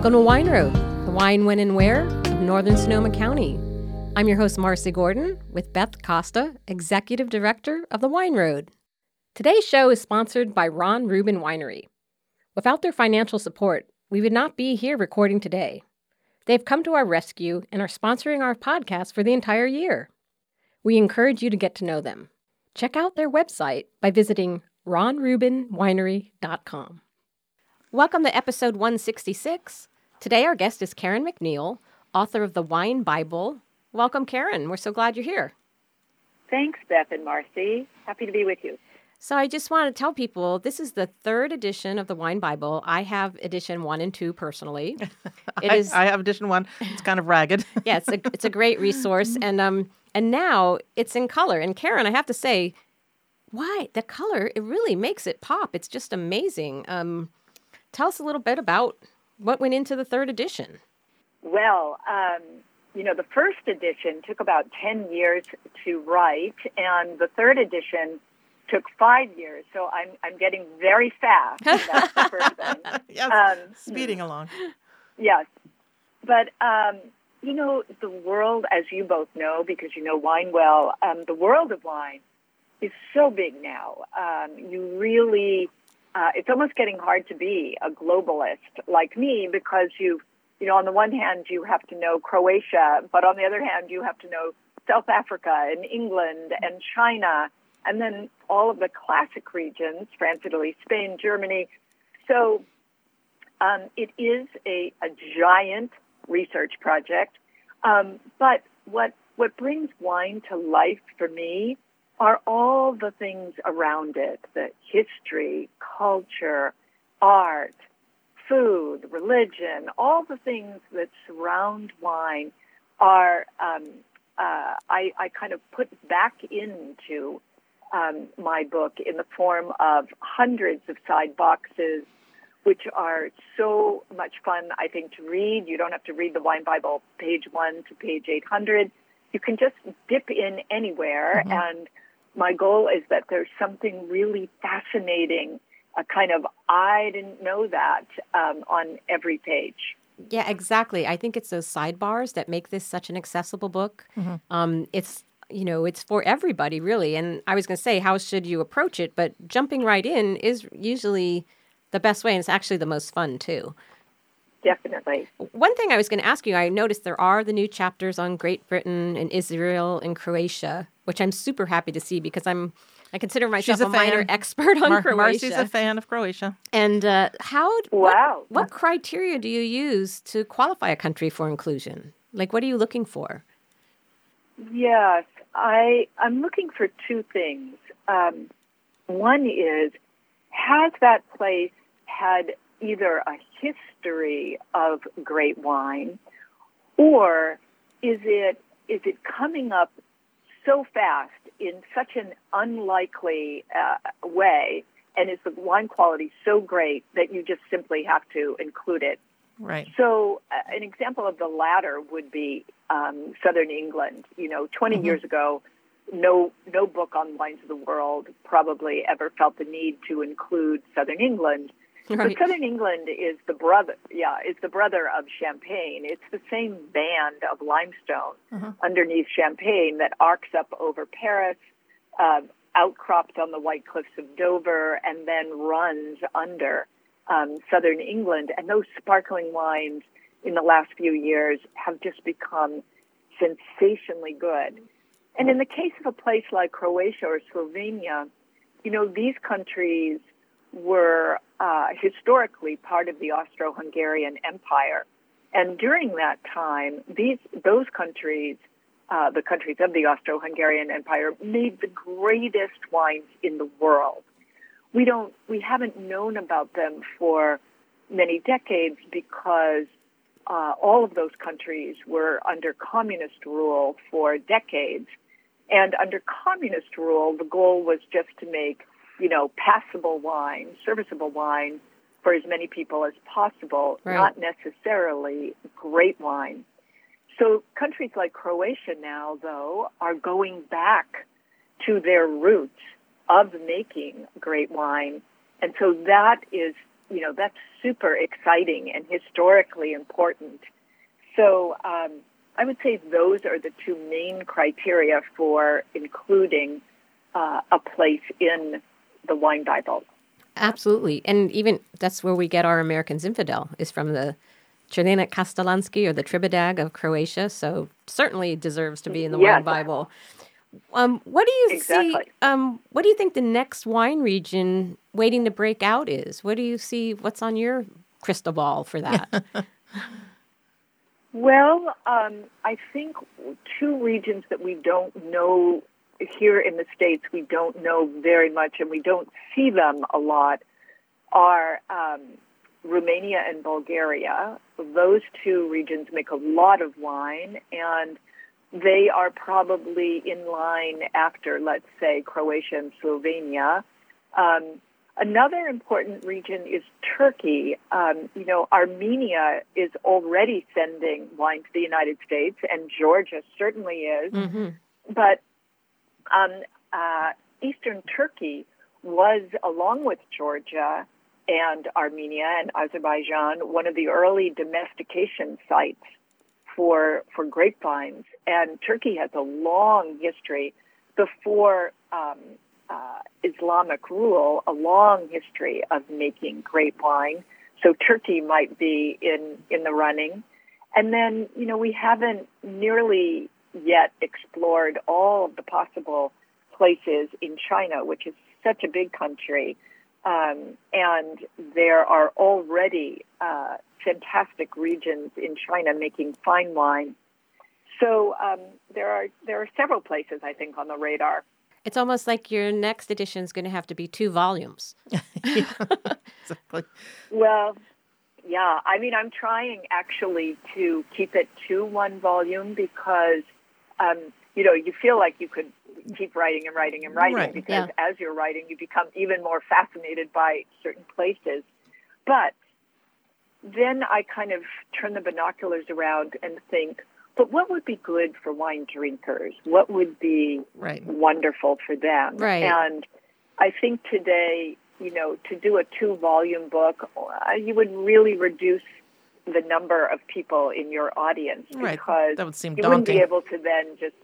Welcome to Wine Road, the wine, when, and where of Northern Sonoma County. I'm your host, Marcy Gordon, with Beth Costa, Executive Director of the Wine Road. Today's show is sponsored by Ron Rubin Winery. Without their financial support, we would not be here recording today. They've come to our rescue and are sponsoring our podcast for the entire year. We encourage you to get to know them. Check out their website by visiting ronrubinwinery.com. Welcome to episode 166. Today, our guest is Karen MacNeil, author of The Wine Bible. Welcome, Karen. We're so glad you're here. Thanks, Beth and Marcy. Happy to be with you. So, I just want to tell people this is the third edition of the Wine Bible. I have edition one and two personally. It I, I have edition one. It's kind of ragged. yeah, it's a, it's a great resource. And, um, and now it's in color. And Karen, I have to say, why? The color, it really makes it pop. It's just amazing. Um, tell us a little bit about what went into the third edition? Well, um, you know, the first edition took about 10 years to write, and the third edition took five years. So I'm, I'm getting very fast. That's the first thing. yes, um, speeding along. Yes. But, um, you know, the world, as you both know, because you know wine well, um, the world of wine is so big now. Um, you really uh, it's almost getting hard to be a globalist like me because you, you know, on the one hand you have to know Croatia, but on the other hand you have to know South Africa and England and China, and then all of the classic regions: France, Italy, Spain, Germany. So um, it is a, a giant research project. Um, but what what brings wine to life for me are all the things around it the history, culture, art, food, religion, all the things that surround wine are, um, uh, I, I, kind of put back into um, my book in the form of hundreds of side boxes, which are so much fun, I think, to read. You don't have to read the Wine Bible page one to page 800. You can just dip in anywhere mm-hmm. and my goal is that there's something really fascinating, a kind of I didn't know that um, on every page. Yeah, exactly. I think it's those sidebars that make this such an accessible book. Mm-hmm. Um, it's you know it's for everybody really. And I was going to say how should you approach it, but jumping right in is usually the best way, and it's actually the most fun too. Definitely. One thing I was going to ask you, I noticed there are the new chapters on Great Britain and Israel and Croatia which I'm super happy to see because I'm I consider myself a, a minor expert on Mar- Croatia. Marcy's a fan of Croatia. And uh, how? Wow. What, what criteria do you use to qualify a country for inclusion? Like, what are you looking for? Yes, I I'm looking for two things. Um, one is has that place had either a history of great wine, or is it is it coming up so fast in such an unlikely uh, way, and is the wine quality so great that you just simply have to include it. Right. So, uh, an example of the latter would be um, Southern England. You know, 20 mm-hmm. years ago, no no book on wines of the world probably ever felt the need to include Southern England Right. But Southern England is the brother, yeah, it's the brother of Champagne. It's the same band of limestone uh-huh. underneath Champagne that arcs up over Paris, uh, outcrops on the white cliffs of Dover, and then runs under um, Southern England. And those sparkling wines in the last few years have just become sensationally good. And in the case of a place like Croatia or Slovenia, you know, these countries were uh, historically part of the Austro-Hungarian Empire, and during that time, these those countries, uh, the countries of the Austro-Hungarian Empire, made the greatest wines in the world. We don't, we haven't known about them for many decades because uh, all of those countries were under communist rule for decades. And under communist rule, the goal was just to make you know, passable wine, serviceable wine for as many people as possible, right. not necessarily great wine. So countries like Croatia now, though, are going back to their roots of making great wine. And so that is you know, that's super exciting and historically important. So um, I would say those are the two main criteria for including uh, a place in the wine Bible. Absolutely. And even that's where we get our American Zinfandel is from the Crljenak Kaštelanski or the Tribidrag of Croatia. So certainly deserves to be in the yes. wine Bible. Um, what do you exactly. see? Um, what do you think the next wine region waiting to break out is? What do you see? What's on your crystal ball for that? well, um, I think two regions that we don't know here in the States, we don't know very much and we don't see them a lot are um, Romania and Bulgaria. Those two regions make a lot of wine and they are probably in line after, let's say, Croatia and Slovenia. Um, another important region is Turkey. Um, you know, Armenia is already sending wine to the United States, and Georgia certainly is. Mm-hmm. But um, uh, Eastern Turkey was, along with Georgia and Armenia and Azerbaijan, one of the early domestication sites for for grapevines. And Turkey has a long history before um, uh, Islamic rule, a long history of making grape wine. So Turkey might be in in the running. And then, you know, we haven't nearly yet explored all of the possible places in China, which is such a big country. Um, and there are already uh, fantastic regions in China making fine wine. So um, there are there are several places I think on the radar. It's almost like your next edition is going to have to be two volumes. exactly. Well, yeah. I mean, I'm trying actually to keep it to one volume because, um, you know, you feel like you could keep writing and writing and writing right. because yeah. as you're writing, you become even more fascinated by certain places. But then I kind of turn the binoculars around and think, but what would be good for wine drinkers? What would be right. wonderful for them? Right. And I think today, you know, to do a two volume book, uh, you would really reduce the number of people in your audience right. because that would seem you wouldn't be able to then just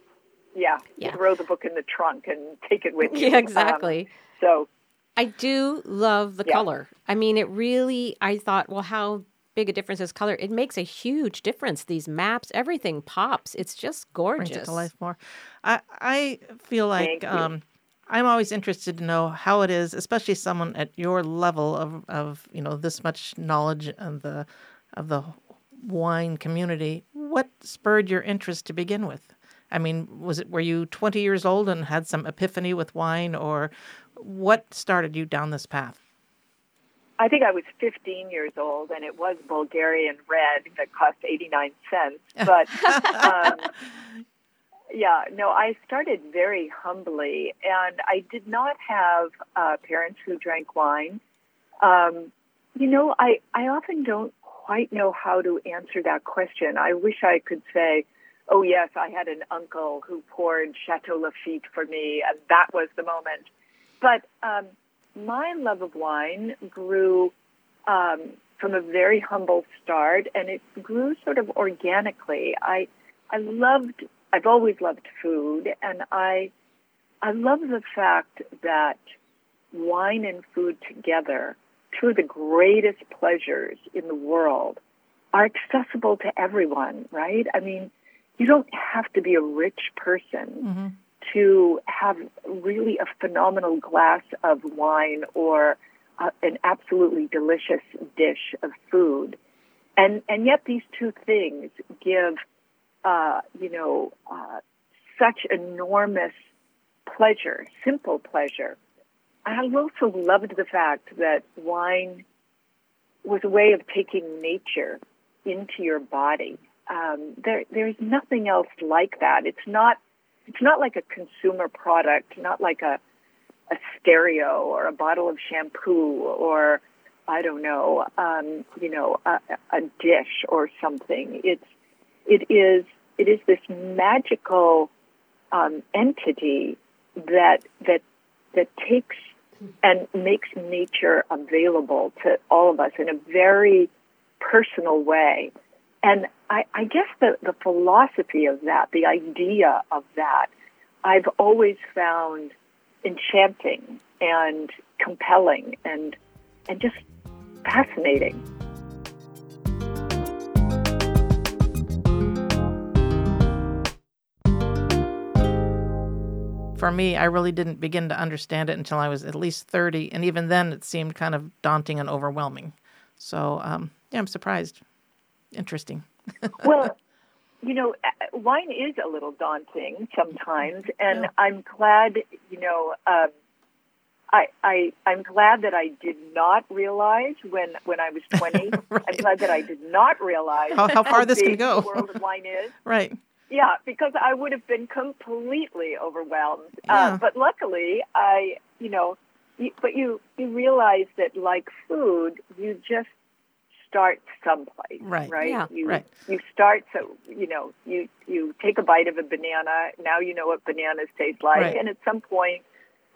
yeah, yeah, throw the book in the trunk and take it with you. Yeah, exactly. Um, so I do love the yeah. color. I mean, it really. I thought, well, how big a difference is color? It makes a huge difference. These maps, everything pops. It's just gorgeous. Brings it to life more. I I feel like um, I'm always interested to know how it is, especially someone at your level of of you know this much knowledge and the of the wine community. What spurred your interest to begin with? I mean, was it were you 20 years old and had some epiphany with wine, or what started you down this path? I think I was 15 years old, and it was Bulgarian red that cost 89 cents. But um, yeah, no, I started very humbly, and I did not have uh, parents who drank wine. Um, you know, I I often don't quite know how to answer that question. I wish I could say, oh yes, I had an uncle who poured Chateau Lafite for me, and that was the moment. But um, my love of wine grew um, from a very humble start, and it grew sort of organically. I I loved. I've always loved food, and I I love the fact that wine and food together, two of the greatest pleasures in the world, are accessible to everyone. Right? I mean you don't have to be a rich person mm-hmm. to have really a phenomenal glass of wine or uh, an absolutely delicious dish of food. And, and yet these two things give, uh, you know, uh, such enormous pleasure, simple pleasure. I also loved the fact that wine was a way of taking nature into your body um, there there's nothing else like that. It's not it's not like a consumer product, not like a a stereo or a bottle of shampoo or I don't know, um, you know, a, a dish or something. It's it is it is this magical um, entity that that that takes and makes nature available to all of us in a very personal way. And I, I guess the, the philosophy of that, the idea of that, I've always found enchanting and compelling and and just fascinating. For me, I really didn't begin to understand it until I was at least 30, and even then it seemed kind of daunting and overwhelming. So, um, yeah, I'm surprised. Interesting. well, you know, wine is a little daunting sometimes, and yeah. I'm glad, you know, um, I, I I'm glad that I did not realize when when I was 20. right. I'm glad that I did not realize how, how far this can go. The world of wine is right. Yeah, because I would have been completely overwhelmed. Uh, yeah. Uh, but luckily, I you know, you, but you you realize that like food, you just start someplace, right? Right. Yeah. You right. you start so you know you you take a bite of a banana. Now you know what bananas taste like, right. and at some point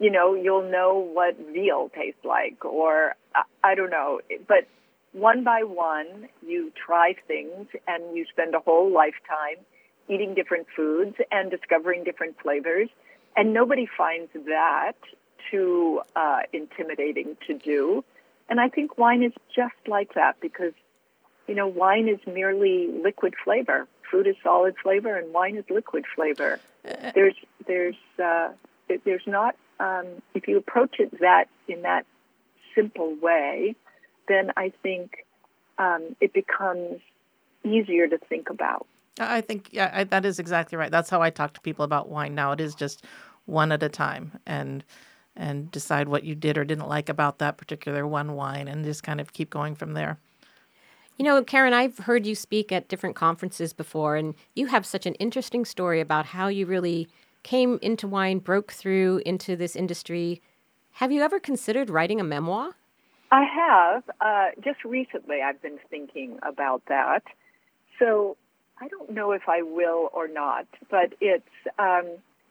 you know, you'll know what veal tastes like, or I, I don't know. But one by one, you try things and you spend a whole lifetime eating different foods and discovering different flavors. And nobody finds that too uh, intimidating to do. And I think wine is just like that because, you know, wine is merely liquid flavor. Food is solid flavor, and wine is liquid flavor. Uh, there's there's uh, there's not um, if you approach it that in that simple way, then I think um, it becomes easier to think about. I think yeah, I, that is exactly right. That's how I talk to people about wine now. It is just one at a time, and and decide what you did or didn't like about that particular one wine, and just kind of keep going from there. You know, Karen, I've heard you speak at different conferences before, and you have such an interesting story about how you really came into wine, broke through into this industry. Have you ever considered writing a memoir? I have. Uh, just recently, I've been thinking about that. So I don't know if I will or not, but it's um,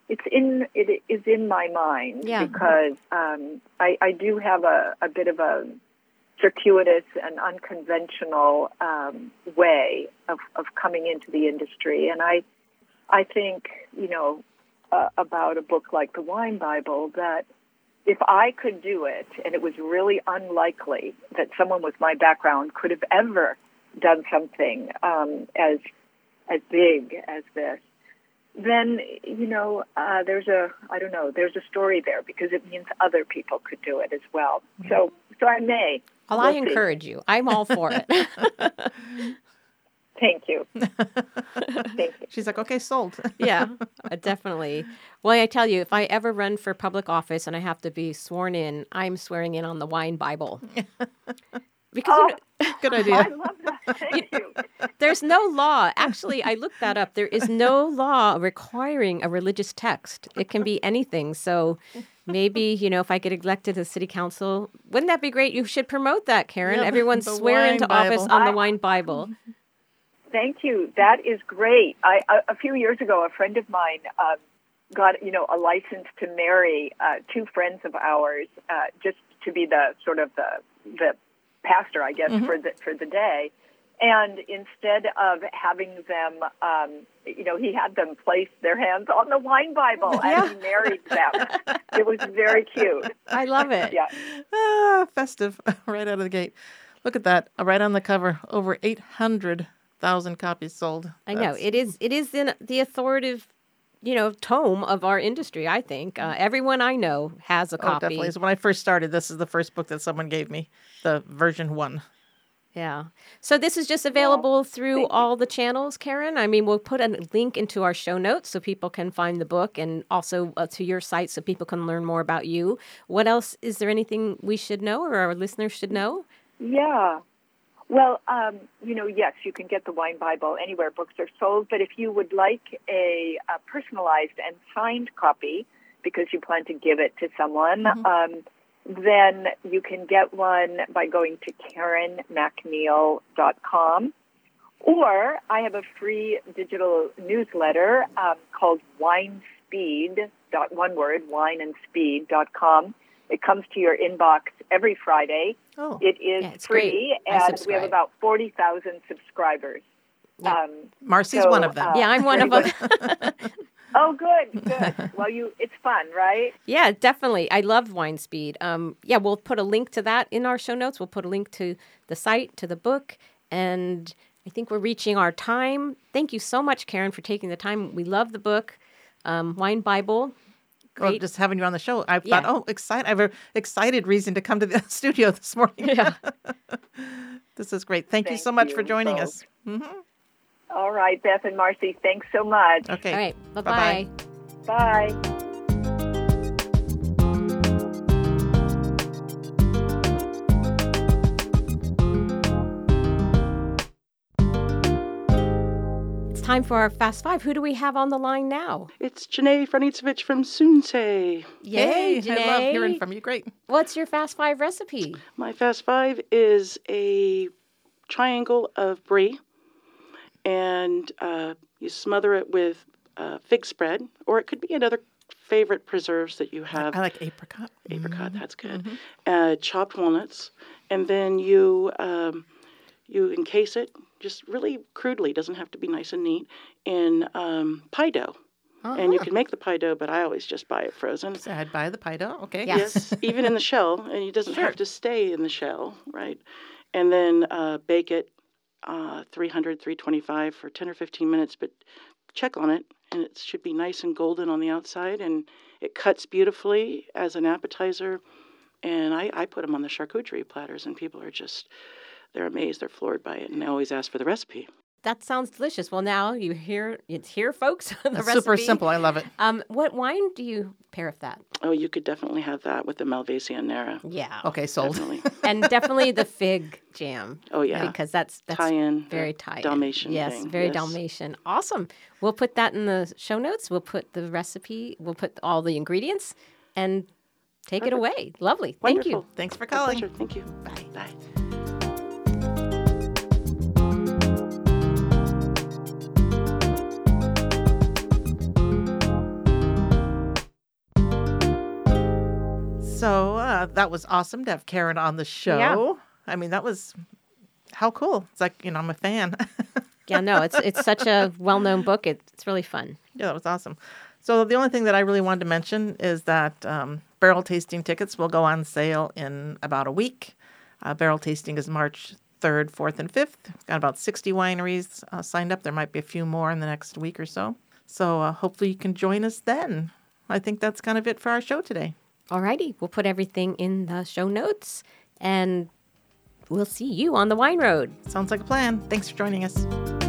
it's in it is in my mind yeah. because um, I, I do have a, a bit of a circuitous and unconventional um, way of, of coming into the industry, and I I think you know uh, about a book like the Wine Bible that if I could do it, and it was really unlikely that someone with my background could have ever done something um, as as big as this, then you know uh, there's a I don't know there's a story there because it means other people could do it as well. So so I may. Well, we'll I see. encourage you. I'm all for it. Thank you. Thank you. She's like, okay, sold. yeah, uh, definitely. Well, I tell you, if I ever run for public office and I have to be sworn in, I'm swearing in on the wine Bible. Because oh, you know, good idea. I love that. Thank you. There's no law. Actually, I looked that up. There is no law requiring a religious text. It can be anything. So maybe, you know, if I get elected to city council, wouldn't that be great? You should promote that, Karen. Yep, Everyone swear into Bible. office on I, the wine Bible. Thank you. That is great. I, a, a few years ago, a friend of mine uh, got you know a license to marry uh, two friends of ours, uh, just to be the sort of the the pastor, I guess, mm-hmm. for the for the day. And instead of having them, um, you know, he had them place their hands on the wine Bible yeah. and he married them. it was very cute. I love it. yeah. Ah, festive right out of the gate. Look at that. Right on the cover, over 800 thousand copies sold. I know it is. It is in the authoritative, you know, tome of our industry. I think uh, everyone I know has a oh, copy. Definitely. So when I first started, this is the first book that someone gave me, the version one. Yeah. So this is just available through all the channels, Karen. I mean, we'll put a link into our show notes so people can find the book and also uh, to your site so people can learn more about you. What else? Is there anything we should know or our listeners should know? Yeah. Well, um, you know, yes, you can get the Wine Bible anywhere books are sold, but if you would like a, a personalized and signed copy because you plan to give it to someone, mm-hmm. um, then you can get one by going to KarenMacNeil.com. Or I have a free digital newsletter um, called Wine Speed, dot one word, wineandspeed.com It comes to your inbox every Friday. Oh. It is Yeah, free, and we have about 40,000 subscribers. Yeah. Um, Marcy's So, one of them. uh, Yeah, I'm one of them. oh, good, good. well, you it's fun, right? yeah, definitely. I love Wine Speed. Um, yeah, we'll put a link to that in our show notes. We'll put a link to the site, to the book, and I think we're reaching our time. Thank you so much, Karen, for taking the time. We love the book, um, Wine Bible. Well, Great. just having you on the show, I Yeah. thought, oh, excited! I have an excited reason to come to the studio this morning. Yeah. this is great. Thank, you so much for joining both. us. hmm All right, Beth and Marcy, thanks so much. Okay. All right. Bye-bye. Bye-bye. Bye. It's time for our Fast Five. Who do we have on the line now? It's Janae Franicevic from Sunce. Yay! Yay, I love hearing from you. Great. What's your Fast Five recipe? My Fast Five is a triangle of brie, and uh, you smother it with uh, fig spread, or it could be another favorite preserves that you have. I like apricot. apricot, that's good. Uh, chopped walnuts, and then you um, you encase it just really crudely. Doesn't have to be nice and neat in um, pie dough. And you Uh-huh. can make the pie dough, but I always just buy it frozen. So I'd buy the pie dough. Okay. Yeah. Yes, even in the shell, and it doesn't Sure. have to stay in the shell, right? And then uh, bake it uh, 300, 325 for 10 or 15 minutes, but check on it, and it should be nice and golden on the outside, and it cuts beautifully as an appetizer. And I, I put them on the charcuterie platters, and people are just, they're amazed, they're floored by it, and they always ask for the recipe. That sounds delicious. Well, now you hear it's here, folks. the That's recipe. super simple. I love it. Um, what wine do you pair with that? Oh, you could definitely have that with the Malvasia Nera. Yeah. Okay, sold. Definitely. and definitely the fig jam. Oh, yeah. Because that's that's Tie-in, very the Thai. Dalmatian Yes, thing, very yes. Dalmatian. Awesome. We'll put that in the show notes. We'll put the recipe. We'll put all the ingredients and take it away. Lovely. Thank you. Thanks for calling. Thank you. Bye. Bye. So uh, that was awesome to have Karen on the show. Yeah. I mean, that was how cool. It's like, you know, I'm a fan. Yeah, no, it's it's such a well-known book. It, it's really fun. yeah, that was awesome. So the only thing that I really wanted to mention is that um, barrel tasting tickets will go on sale in about a week. Uh, barrel tasting is March 3rd, 4th, and 5th. Got about 60 wineries uh, signed up. There might be a few more in the next week or so. So uh, hopefully you can join us then. I think that's kind of it for our show today. Alrighty, we'll put everything in the show notes, and we'll see you on the wine road. Sounds like a plan. Thanks for joining us.